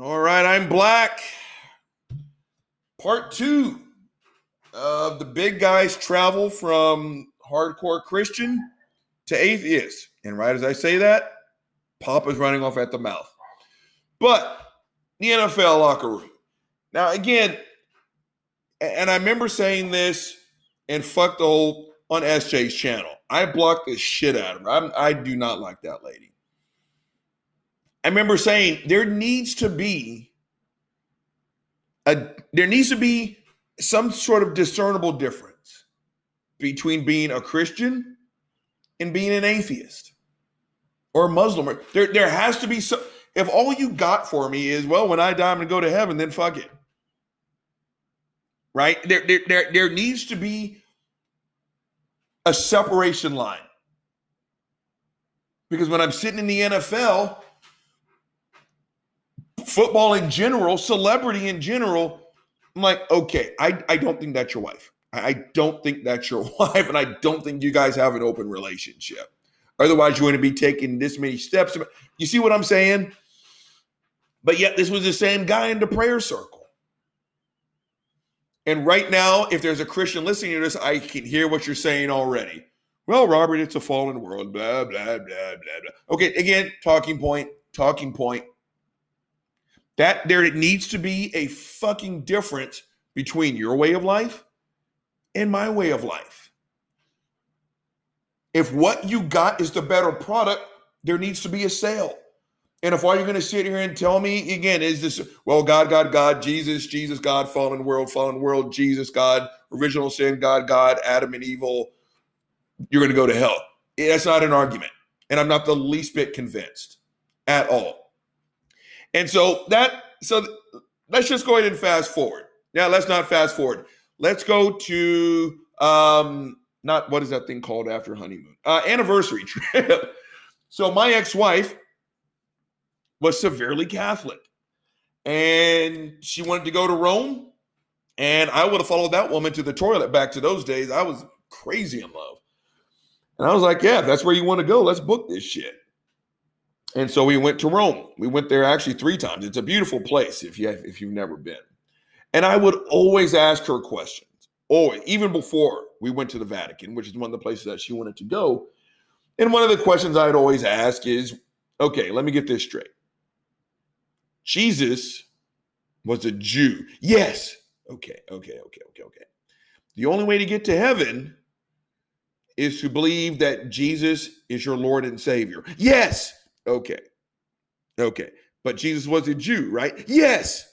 All right, I'm black. Part two of the big guys travel from hardcore Christian to atheist. And right as I say that, Papa's running off at the mouth. But the NFL locker room. Now, again, and I remember saying this and fuck the whole on SJ's channel. I blocked the shit out of her. I'm, I do not like that lady. I remember saying there needs to be a there needs to be some sort of discernible difference between being a Christian and being an atheist or a Muslim. There, there has to be some. If all you got for me is, well, when I die, I'm to go to heaven, then fuck it. Right? There, there, there, there needs to be a separation line. Because when I'm sitting in the NFL, football in general, celebrity in general, I'm like, okay, I, I don't think that's your wife. I don't think that's your wife, and I don't think you guys have an open relationship. Otherwise, you wouldn't be taking this many steps. You see what I'm saying? But yet, this was the same guy in the prayer circle. And right now, if there's a Christian listening to this, I can hear what you're saying already. Well, Robert, it's a fallen world, blah, blah, blah, blah, blah. Okay, again, talking point, talking point. That there needs to be a fucking difference between your way of life and my way of life. If what you got is the better product, there needs to be a sale. And if all you're going to sit here and tell me again is this, well, God, God, God, Jesus, Jesus, God, fallen world, fallen world, Jesus, God, original sin, God, God, Adam and evil, you're going to go to hell. That's not an argument. And I'm not the least bit convinced at all. And so that so let's just go ahead and fast forward. Now let's not fast forward. Let's go to um not what is that thing called after honeymoon? Uh anniversary trip. so my ex-wife was severely Catholic. And she wanted to go to Rome. And I would have followed that woman to the toilet back to those days. I was crazy in love. And I was like, yeah, that's where you want to go, let's book this shit. And so we went to Rome. We went there actually three times. It's a beautiful place if you have, if you've never been. And I would always ask her questions. Always, even before we went to the Vatican, which is one of the places that she wanted to go. And one of the questions I'd always ask is, okay, let me get this straight. Jesus was a Jew. Yes. Okay, okay, okay, okay, okay. The only way to get to heaven is to believe that Jesus is your Lord and Savior. Yes. Okay. Okay. But Jesus was a Jew, right? Yes.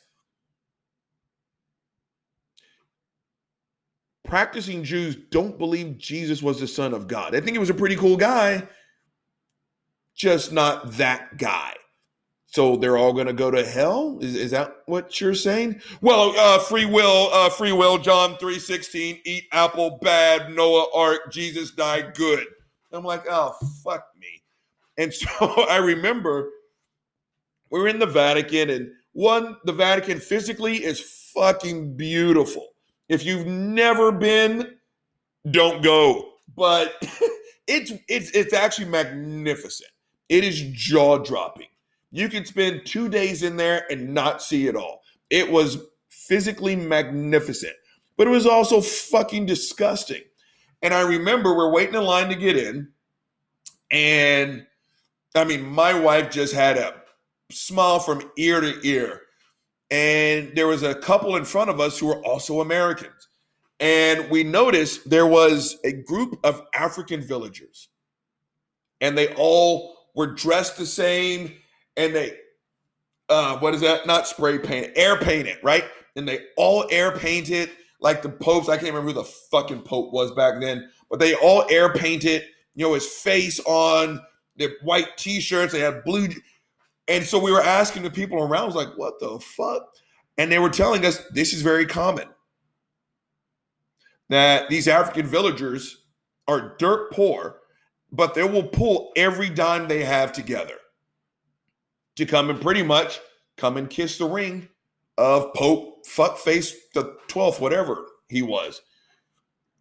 Practicing Jews don't believe Jesus was the Son of God. I think he was a pretty cool guy, just not that guy. So they're all going to go to hell? Is, is that what you're saying? Well, uh, free will, uh, free will, John 3.16, eat apple, bad, Noah, ark, Jesus died, good. I'm like, oh, fuck me. And so I remember we're in the Vatican, and one, the Vatican physically is fucking beautiful. If you've never been, don't go. But it's it's it's actually magnificent. It is jaw dropping. You can spend two days in there and not see it all. It was physically magnificent, but it was also fucking disgusting. And I remember we're waiting in line to get in, and I mean, my wife just had a smile from ear to ear. And there was a couple in front of us who were also Americans. And we noticed there was a group of African villagers. And they all were dressed the same. And they, uh, what is that? Not spray paint, air painted, right? And they all air painted like the popes. I can't remember who the fucking pope was back then, but they all air painted, you know, his face on their white t-shirts, they had blue. And so we were asking the people around, was like, what the fuck? And they were telling us this is very common. That these African villagers are dirt poor, but they will pull every dime they have together to come and pretty much come and kiss the ring of Pope Fuckface the 12th, whatever he was.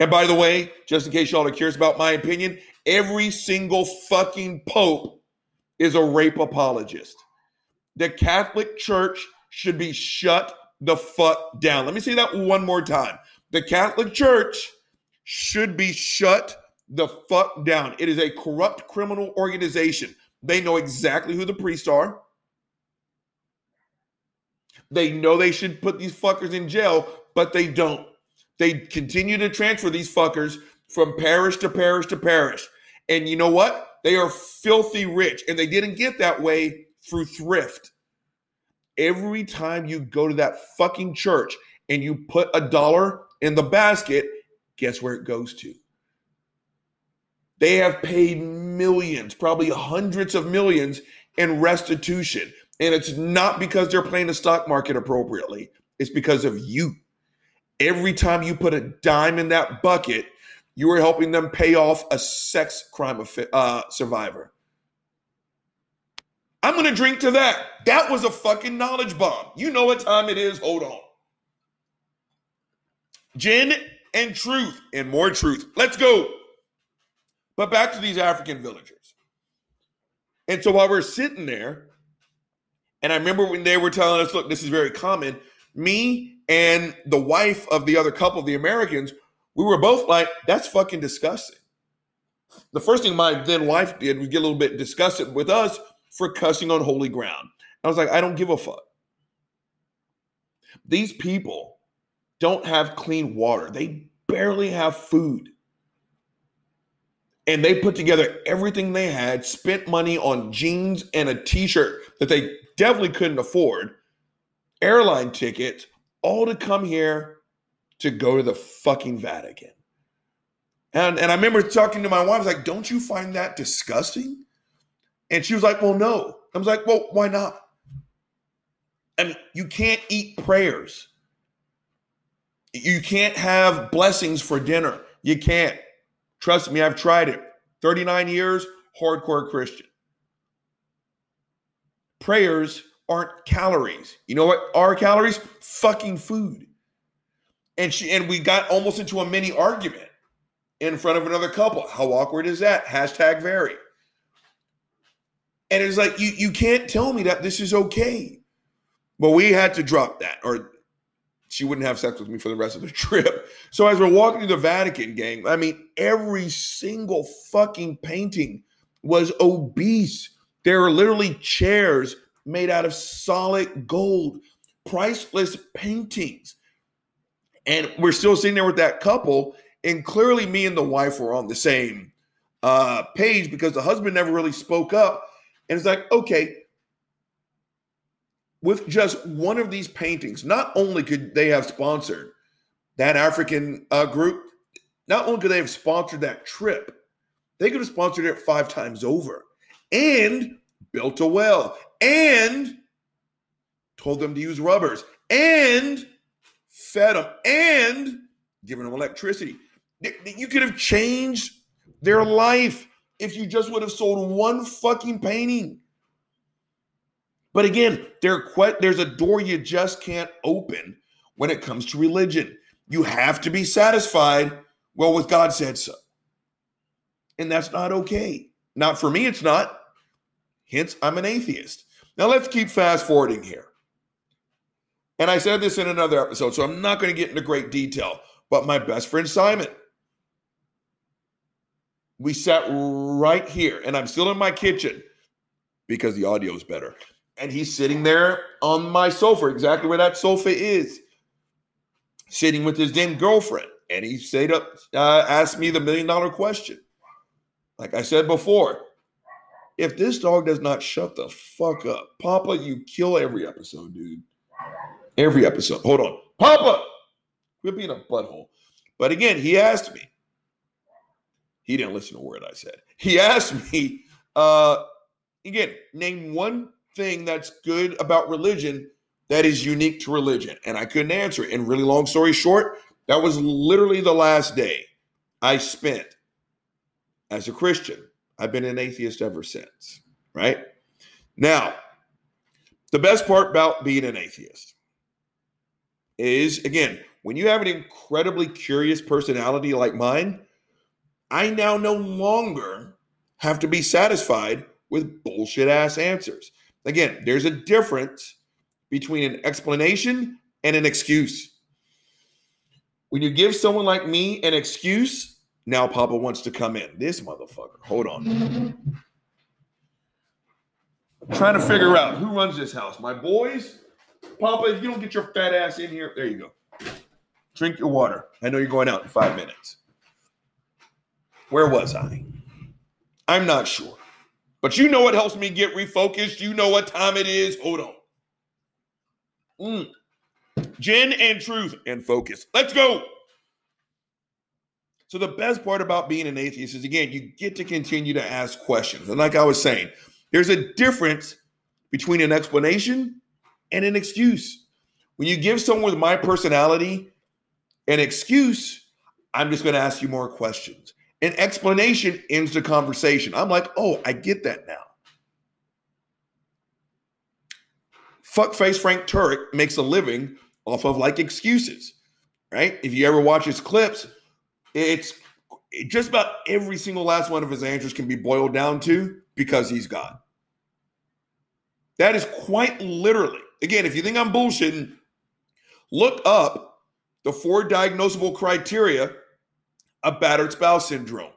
And by the way, just in case y'all are curious about my opinion, every single fucking pope is a rape apologist. The Catholic Church should be shut the fuck down. Let me say that one more time. The Catholic Church should be shut the fuck down. It is a corrupt criminal organization. They know exactly who the priests are. They know they should put these fuckers in jail, but they don't. They continue to transfer these fuckers from parish to parish to parish. And you know what? They are filthy rich, and they didn't get that way through thrift. Every time you go to that fucking church and you put a dollar in the basket, guess where it goes to? They have paid millions, probably hundreds of millions in restitution. And it's not because they're playing the stock market appropriately, it's because of you. Every time you put a dime in that bucket, you were helping them pay off a sex crime uh, survivor. I'm going to drink to that. That was a fucking knowledge bomb. You know what time it is. Hold on. Gin and truth and more truth. Let's go. But back to these African villagers. And so while we're sitting there, and I remember when they were telling us, look, this is very common, me and the wife of the other couple, the Americans, we were both like, that's fucking disgusting. The first thing my then wife did was get a little bit disgusted with us for cussing on holy ground. I was like, I don't give a fuck. These people don't have clean water, they barely have food and they put together everything they had, spent money on jeans and a t-shirt that they definitely couldn't afford, airline tickets, all to come here to go to the fucking Vatican. And and I remember talking to my wife, I was like, "Don't you find that disgusting?" And she was like, "Well, no." I was like, "Well, why not?" I mean, you can't eat prayers. You can't have blessings for dinner. You can't. Trust me, I've tried it. 39 years, hardcore Christian. Prayers aren't calories. You know what are calories? Fucking food. And she and we got almost into a mini argument in front of another couple. How awkward is that? Hashtag very. And it's like you you can't tell me that this is okay. But we had to drop that, or she wouldn't have sex with me for the rest of the trip. So as we're walking to the Vatican, gang, I mean, every single fucking painting was obese. There are literally chairs made out of solid gold, priceless paintings. And we're still sitting there with that couple. And clearly, me and the wife were on the same uh, page because the husband never really spoke up. And it's like, okay, with just one of these paintings, not only could they have sponsored that African uh, group, not only could they have sponsored that trip, they could have sponsored it five times over and built a well and told them to use rubbers and fed them and given them electricity. You could have changed their life if you just would have sold one fucking painting. But again, there there's a door you just can't open when it comes to religion. You have to be satisfied, well, with God said so. And that's not okay. Not for me, it's not. Hence, I'm an atheist. Now, let's keep fast forwarding here. And I said this in another episode, so I'm not going to get into great detail. But my best friend Simon, we sat right here, and I'm still in my kitchen because the audio is better and he's sitting there on my sofa, exactly where that sofa is, sitting with his then girlfriend. And he stayed up, uh, asked me the million dollar question. Like I said before, if this dog does not shut the fuck up, Papa, you kill every episode, dude. Every episode. Hold on. Papa, quit being a butthole. But again, he asked me. He didn't listen to a word I said. He asked me, uh, again, name one thing that's good about religion that is unique to religion? And I couldn't answer it. And really long story short, that was literally the last day I spent as a Christian. I've been an atheist ever since, right? Now, the best part about being an atheist is again, when you have an incredibly curious personality like mine, I now no longer have to be satisfied with bullshit ass answers. Again, there's a difference between an explanation and an excuse. When you give someone like me an excuse, now Papa wants to come in. This motherfucker. Hold on. I'm trying to figure out who runs this house. My boys? Papa, if you don't get your fat ass in here, there you go. Drink your water. I know you're going out in five minutes. Where was I? I'm not sure. But you know what helps me get refocused. You know what time it is. Hold on. Mm. Gin and truth and focus. Let's go. So, the best part about being an atheist is again, you get to continue to ask questions. And like I was saying, there's a difference between an explanation and an excuse. When you give someone with my personality an excuse, I'm just going to ask you more questions. An explanation ends the conversation. I'm like, oh, I get that now. Fuckface Frank Turek makes a living off of like excuses, right? If you ever watch his clips, it's just about every single last one of his answers can be boiled down to because he's God. That is quite literally, again, if you think I'm bullshitting, look up the four diagnosable criteria of battered spouse syndrome.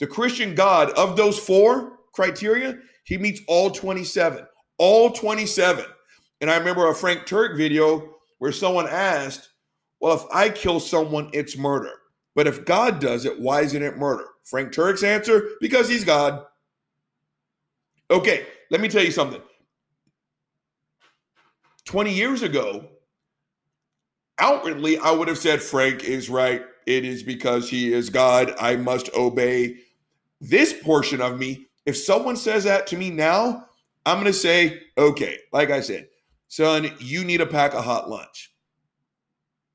The Christian God, of those four criteria, he meets all 27. All 27. And I remember a Frank Turek video where someone asked, Well, if I kill someone, it's murder. But if God does it, why isn't it murder? Frank Turek's answer because he's God. Okay, let me tell you something. 20 years ago, outwardly, I would have said Frank is right. It is because he is God. I must obey this portion of me. If someone says that to me now, I'm going to say, okay, like I said, son, you need to pack a hot lunch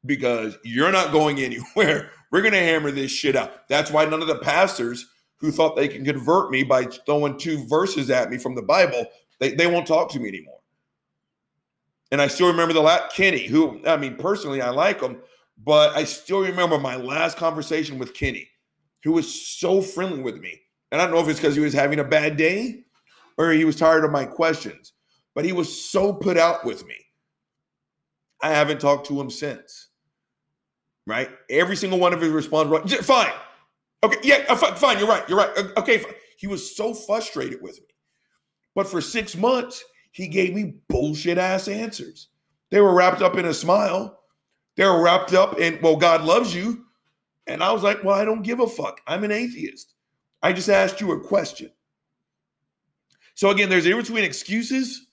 because you're not going anywhere. We're going to hammer this shit out. That's why none of the pastors who thought they can convert me by throwing two verses at me from the Bible, they, they won't talk to me anymore. And I still remember the last Kenny, who I mean, personally, I like him, but I still remember my last conversation with Kenny, who was so friendly with me. And I don't know if it's because he was having a bad day or he was tired of my questions, but he was so put out with me. I haven't talked to him since right? Every single one of his responses, fine. Okay, yeah, uh, fine, you're right, you're right. Uh, okay, fine. he was so frustrated with me. But for six months, he gave me bullshit ass answers. They were wrapped up in a smile. They were wrapped up in, well, God loves you. And I was like, well, I don't give a fuck. I'm an atheist. I just asked you a question. So again, there's a difference between excuses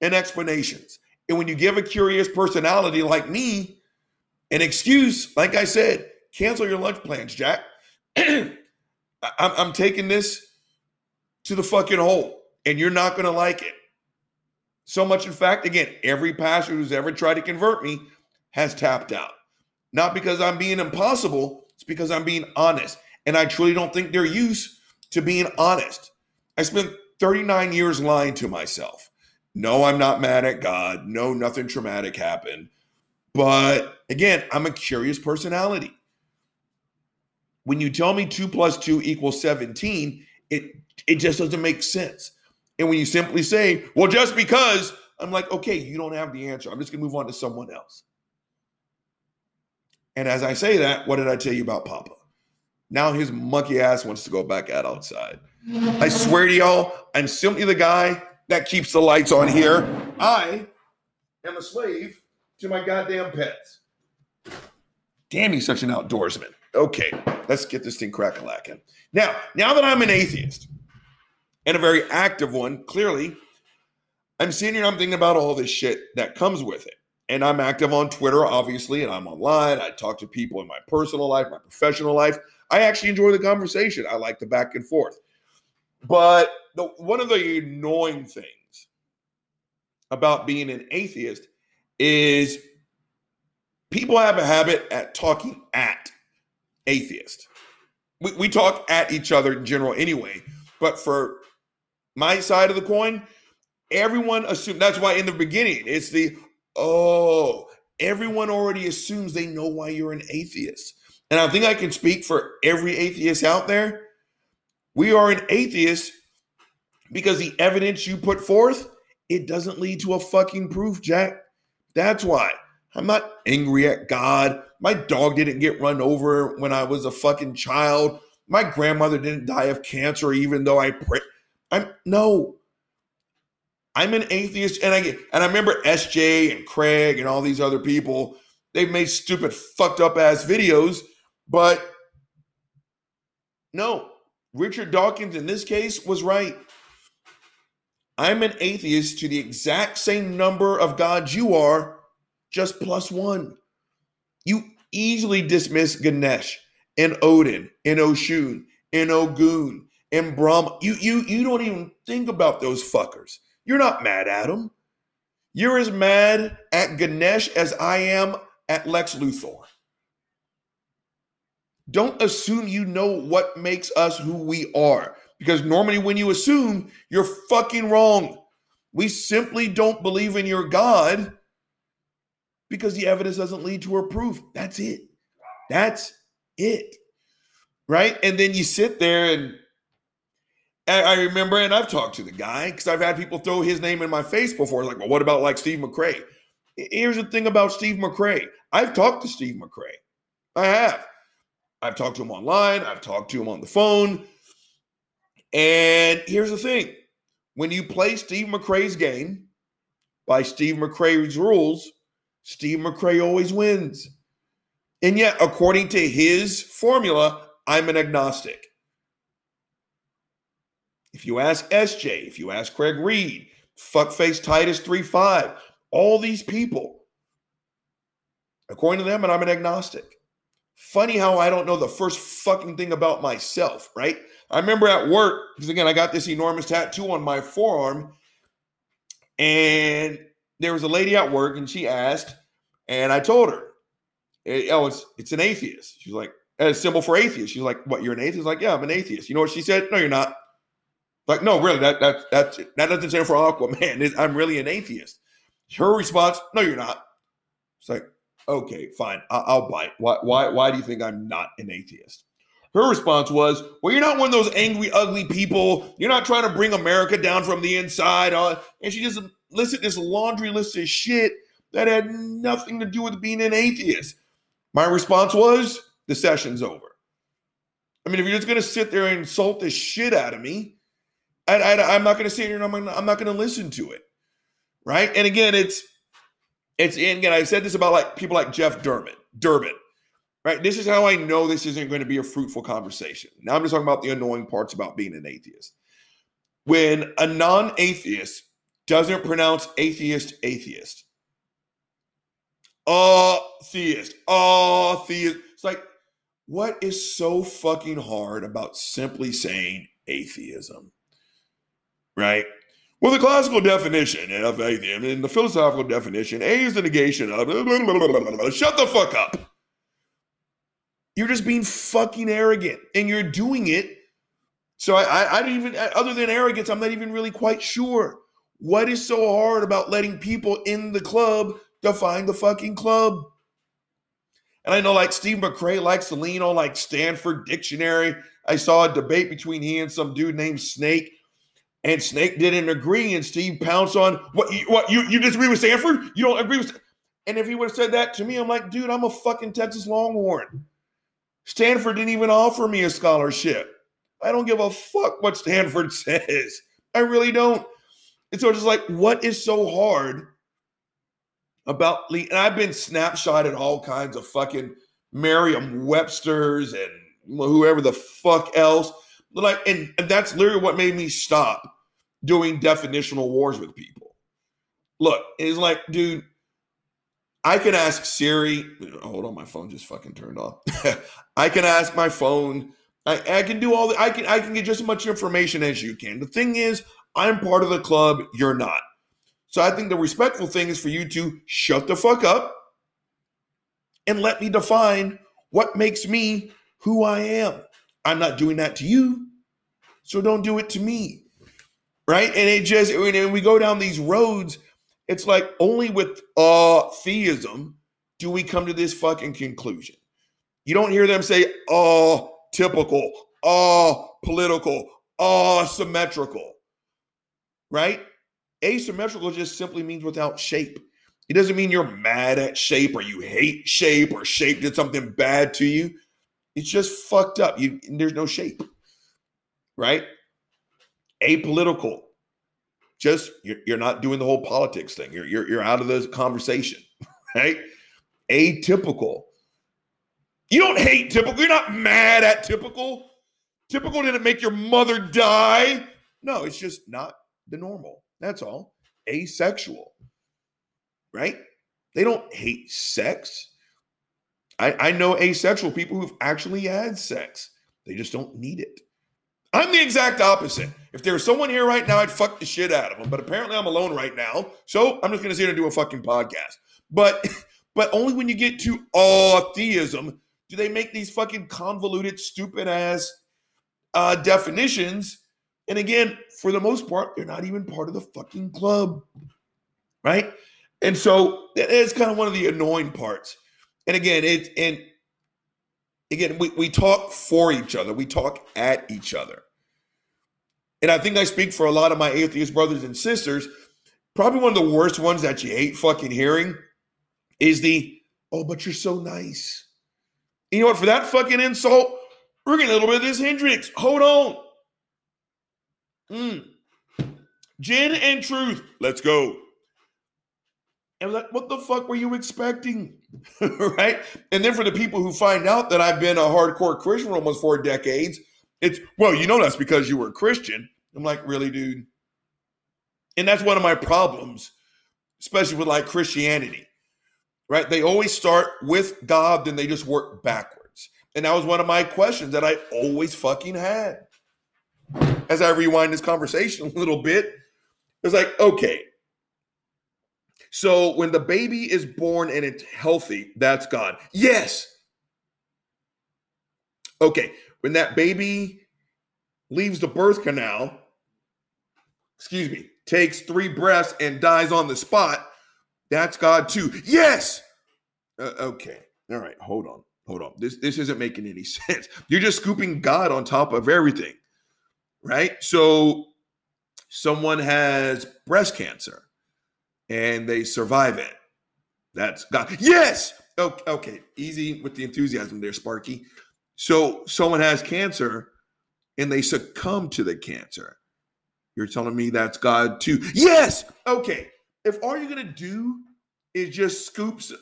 and explanations. And when you give a curious personality like me, an excuse, like I said, cancel your lunch plans, Jack. I'm, I'm taking this to the fucking hole, and you're not going to like it. So much, in fact, again, every pastor who's ever tried to convert me has tapped out. Not because I'm being impossible, it's because I'm being honest. And I truly don't think they're used to being honest. I spent 39 years lying to myself. No, I'm not mad at God. No, nothing traumatic happened. But again, I'm a curious personality. When you tell me two plus two equals 17, it it just doesn't make sense. And when you simply say, well, just because, I'm like, okay, you don't have the answer. I'm just gonna move on to someone else. And as I say that, what did I tell you about Papa? Now his monkey ass wants to go back out outside. I swear to y'all, I'm simply the guy that keeps the lights on here. I am a slave to my goddamn pets. Damn, he's such an outdoorsman. Okay, let's get this thing crack a lacking. Now, now that I'm an atheist and a very active one, clearly, I'm sitting here, I'm thinking about all this shit that comes with it. And I'm active on Twitter, obviously, and I'm online. I talk to people in my personal life, my professional life. I actually enjoy the conversation. I like the back and forth. But the, one of the annoying things about being an atheist is people have a habit at talking at atheists. We, we talk at each other in general anyway, but for my side of the coin, everyone assumes that's why in the beginning it's the oh, everyone already assumes they know why you're an atheist. And I think I can speak for every atheist out there. We are an atheist because the evidence you put forth, it doesn't lead to a fucking proof, Jack. That's why. I'm not angry at God. My dog didn't get run over when I was a fucking child. My grandmother didn't die of cancer, even though I pray. I'm no. I'm an atheist, and I get and I remember SJ and Craig and all these other people. They've made stupid, fucked up ass videos, but no, Richard Dawkins in this case was right. I'm an atheist to the exact same number of gods you are, just plus one. You easily dismiss Ganesh and Odin and Oshun and Ogun and Brahma. You, you, you don't even think about those fuckers. You're not mad at them. You're as mad at Ganesh as I am at Lex Luthor. Don't assume you know what makes us who we are. Because normally, when you assume, you're fucking wrong. We simply don't believe in your God because the evidence doesn't lead to a proof. That's it. That's it. Right. And then you sit there and I remember, and I've talked to the guy because I've had people throw his name in my face before. Like, well, what about like Steve McRae? Here's the thing about Steve McRae. I've talked to Steve McRae. I have. I've talked to him online. I've talked to him on the phone. And here's the thing when you play Steve McRae's game by Steve McRae's rules, Steve McRae always wins. And yet, according to his formula, I'm an agnostic. If you ask SJ, if you ask Craig Reed, fuckface Titus 3-5, all these people, according to them, and I'm an agnostic. Funny how I don't know the first fucking thing about myself, right? I remember at work, because again, I got this enormous tattoo on my forearm, and there was a lady at work, and she asked, and I told her, eh, "Oh, it's it's an atheist." She's like, "A symbol for atheist." She's like, "What? You're an atheist?" I'm Like, "Yeah, I'm an atheist." You know what she said? No, you're not. Like, no, really, that that that that doesn't stand for Aquaman. I'm really an atheist. Her response, "No, you're not." It's like, okay, fine, I'll, I'll bite. Why why why do you think I'm not an atheist? Her response was, Well, you're not one of those angry, ugly people. You're not trying to bring America down from the inside. Uh, and she just listed this laundry list of shit that had nothing to do with being an atheist. My response was, The session's over. I mean, if you're just going to sit there and insult the shit out of me, I, I, I'm not going to sit here and I'm, I'm not going to listen to it. Right. And again, it's, it's, and again, I said this about like people like Jeff Durbin, Durbin right? This is how I know this isn't going to be a fruitful conversation. Now I'm just talking about the annoying parts about being an atheist. When a non atheist doesn't pronounce atheist atheist, uh, theist, uh, theist, it's like, what is so fucking hard about simply saying atheism? Right? Well, the classical definition of atheism and the philosophical definition, A is the negation of. Shut the fuck up. You're just being fucking arrogant and you're doing it. So I, I, I don't even, other than arrogance, I'm not even really quite sure. What is so hard about letting people in the club define the fucking club? And I know like Steve McRae likes to lean on like Stanford Dictionary. I saw a debate between he and some dude named Snake. And Snake didn't agree, and Steve pounced on what you what you, you disagree with Stanford? You don't agree with and if he would have said that to me, I'm like, dude, I'm a fucking Texas Longhorn. Stanford didn't even offer me a scholarship. I don't give a fuck what Stanford says. I really don't. And so it's just like, what is so hard about Lee? And I've been snapshotted all kinds of fucking Merriam Webster's and whoever the fuck else. Like, and, and that's literally what made me stop doing definitional wars with people. Look, it's like, dude, I can ask Siri. Hold on, my phone just fucking turned off. I can ask my phone. I, I can do all the. I can I can get just as much information as you can. The thing is, I'm part of the club. You're not. So I think the respectful thing is for you to shut the fuck up and let me define what makes me who I am. I'm not doing that to you, so don't do it to me. Right? And it just when we go down these roads it's like only with uh theism do we come to this fucking conclusion. You don't hear them say, oh, typical, oh, political, oh, symmetrical. right? Asymmetrical just simply means without shape. It doesn't mean you're mad at shape or you hate shape or shape did something bad to you. It's just fucked up. You there's no shape. Right? Apolitical. Just you're, you're not doing the whole politics thing. You're, you're you're out of the conversation, right? Atypical. You don't hate typical. You're not mad at typical. Typical didn't make your mother die. No, it's just not the normal. That's all. Asexual, right? They don't hate sex. I, I know asexual people who've actually had sex. They just don't need it. I'm the exact opposite. If there was someone here right now, I'd fuck the shit out of them. But apparently I'm alone right now. So I'm just gonna sit here and do a fucking podcast. But but only when you get to all theism do they make these fucking convoluted, stupid ass uh, definitions. And again, for the most part, they're not even part of the fucking club. Right. And so that is kind of one of the annoying parts. And again, it and again, we, we talk for each other, we talk at each other. And I think I speak for a lot of my atheist brothers and sisters. Probably one of the worst ones that you hate fucking hearing is the, oh, but you're so nice. You know what? For that fucking insult, we're getting a little bit of this Hendrick's. Hold on. Mm. Gin and truth. Let's go. And like, what the fuck were you expecting? right? And then for the people who find out that I've been a hardcore Christian for almost four decades, it's, well, you know, that's because you were a Christian. I'm like, really, dude? And that's one of my problems, especially with like Christianity, right? They always start with God, then they just work backwards. And that was one of my questions that I always fucking had. As I rewind this conversation a little bit, it's like, okay, so when the baby is born and it's healthy, that's God. Yes. Okay. When that baby leaves the birth canal, excuse me, takes three breaths and dies on the spot, that's God too. Yes. Uh, okay. All right. Hold on. Hold on. This this isn't making any sense. You're just scooping God on top of everything. Right? So someone has breast cancer and they survive it. That's God. Yes. Okay, okay. Easy with the enthusiasm there, Sparky. So someone has cancer and they succumb to the cancer. You're telling me that's God too? Yes. Okay. If all you're gonna do is just scoops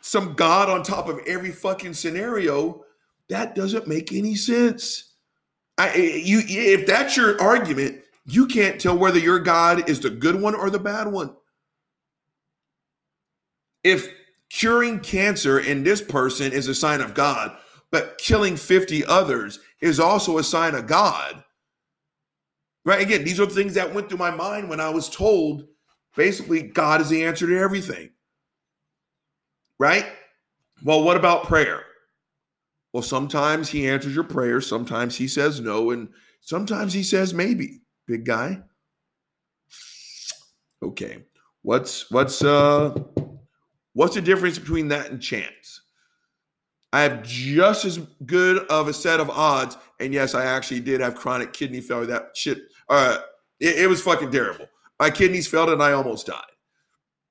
some God on top of every fucking scenario, that doesn't make any sense. I eh, eh, you if that's your argument, you can't tell whether your God is the good one or the bad one if curing cancer in this person is a sign of God, but killing 50 others is also a sign of God, right? Again, these are things that went through my mind when I was told basically God is the answer to everything, right? Well, what about prayer? Well, sometimes he answers your prayer, sometimes he says no, and sometimes he says maybe, big guy. Okay. What's what's uh What's the difference between that and chance? I have just as good of a set of odds. And yes, I actually did have chronic kidney failure. That shit, uh, it, it was fucking terrible. My kidneys failed and I almost died.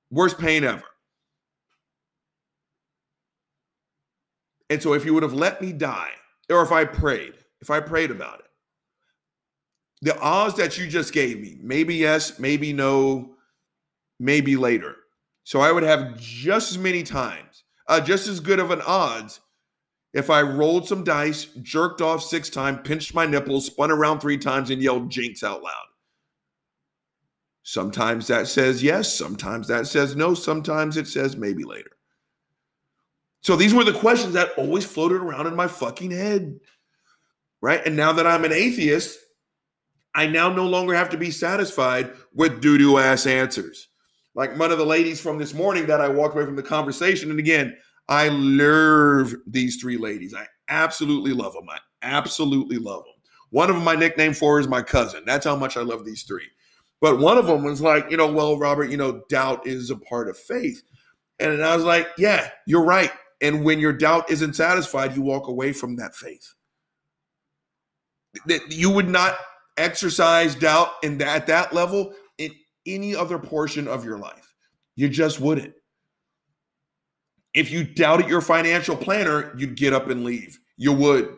Worst pain ever. And so if you would have let me die, or if I prayed, if I prayed about it, the odds that you just gave me, maybe yes, maybe no, maybe later, so I would have just as many times, uh, just as good of an odds if I rolled some dice, jerked off six times, pinched my nipples, spun around three times, and yelled jinx out loud. Sometimes that says yes, sometimes that says no, sometimes it says maybe later. So these were the questions that always floated around in my fucking head. Right. And now that I'm an atheist, I now no longer have to be satisfied with doo doo ass answers like one of the ladies from this morning that I walked away from the conversation. And again, I love these three ladies. I absolutely love them. I absolutely love them. One of them, my nickname for is my cousin. That's how much I love these three. But one of them was like, you know, well, Robert, you know, doubt is a part of faith. And I was like, yeah, you're right. And when your doubt isn't satisfied, you walk away from that faith. That you would not exercise doubt in that, at that level any other portion of your life. You just wouldn't. If you doubted your financial planner, you'd get up and leave. You would.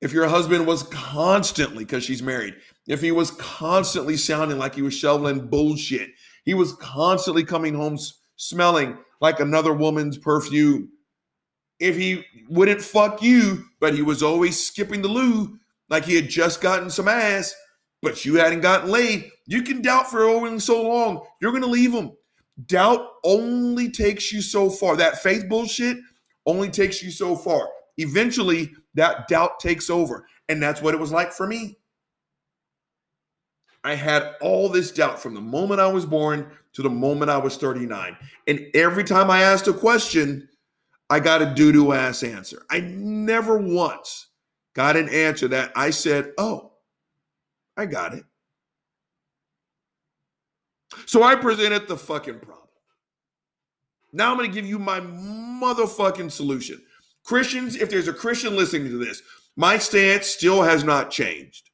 If your husband was constantly, because she's married, if he was constantly sounding like he was shoveling bullshit, he was constantly coming home smelling like another woman's perfume. If he wouldn't fuck you, but he was always skipping the loo like he had just gotten some ass, but you hadn't gotten laid, you can doubt for only so long. You're going to leave them. Doubt only takes you so far. That faith bullshit only takes you so far. Eventually, that doubt takes over. And that's what it was like for me. I had all this doubt from the moment I was born to the moment I was 39. And every time I asked a question, I got a doo doo ass answer. I never once got an answer that I said, Oh, I got it. So I presented the fucking problem. Now I'm going to give you my motherfucking solution. Christians, if there's a Christian listening to this, my stance still has not changed.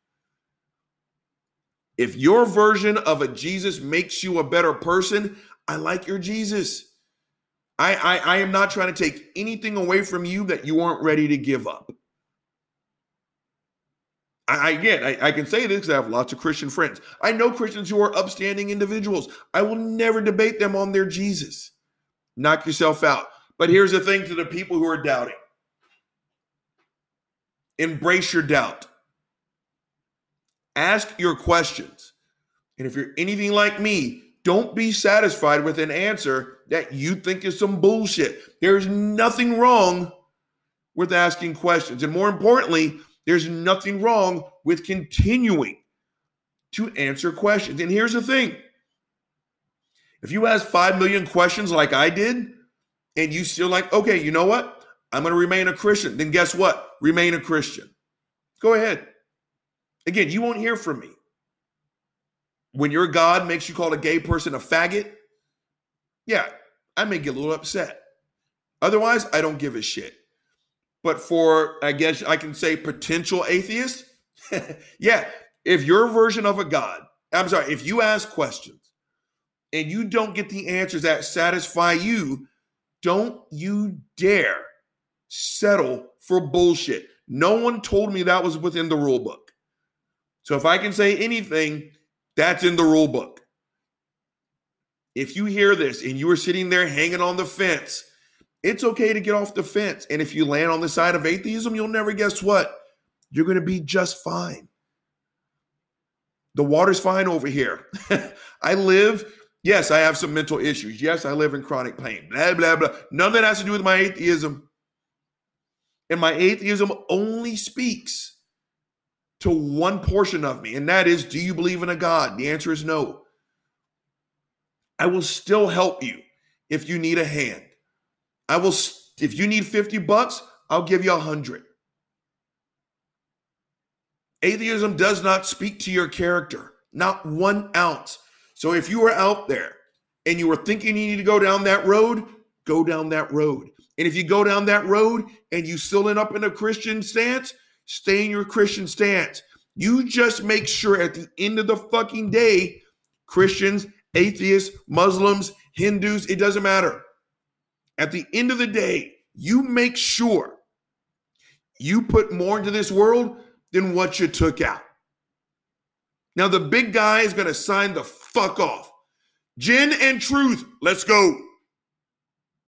If your version of a Jesus makes you a better person, I like your Jesus. I, I, I am not trying to take anything away from you that you aren't ready to give up. I, again, I, I, can say this because I have lots of Christian friends. I know Christians who are upstanding individuals. I will never debate them on their Jesus. Knock yourself out. But here's the thing to the people who are doubting embrace your doubt. Ask your questions. And if you're anything like me, don't be satisfied with an answer that you think is some bullshit. There's nothing wrong with asking questions. And more importantly, there's nothing wrong with continuing to answer questions. And here's the thing if you ask 5 million questions like I did, and you still like, okay, you know what? I'm going to remain a Christian, then guess what? Remain a Christian. Go ahead. Again, you won't hear from me. When your God makes you call a gay person a faggot, yeah, I may get a little upset. Otherwise, I don't give a shit. But for, I guess I can say potential atheists, yeah, if your version of a God, I'm sorry, if you ask questions and you don't get the answers that satisfy you, don't you dare settle for bullshit. No one told me that was within the rule book. So if I can say anything, that's in the rule book. If you hear this and you are sitting there hanging on the fence, it's okay to get off the fence. And if you land on the side of atheism, you'll never guess what? You're going to be just fine. The water's fine over here. I live, yes, I have some mental issues. Yes, I live in chronic pain. Blah, blah, blah. None of that has to do with my atheism. And my atheism only speaks to one portion of me, and that is do you believe in a God? The answer is no. I will still help you if you need a hand. I will, if you need 50 bucks, I'll give you a hundred. Atheism does not speak to your character, not one ounce. So if you are out there and you are thinking you need to go down that road, go down that road. And if you go down that road and you still end up in a Christian stance, Stay in your Christian stance. You just make sure at the end of the fucking day, Christians, atheists, Muslims, Hindus, it doesn't matter. At the end of the day, you make sure you put more into this world than what you took out. Now, the big guy is going to sign the fuck off. Gin and truth, let's go.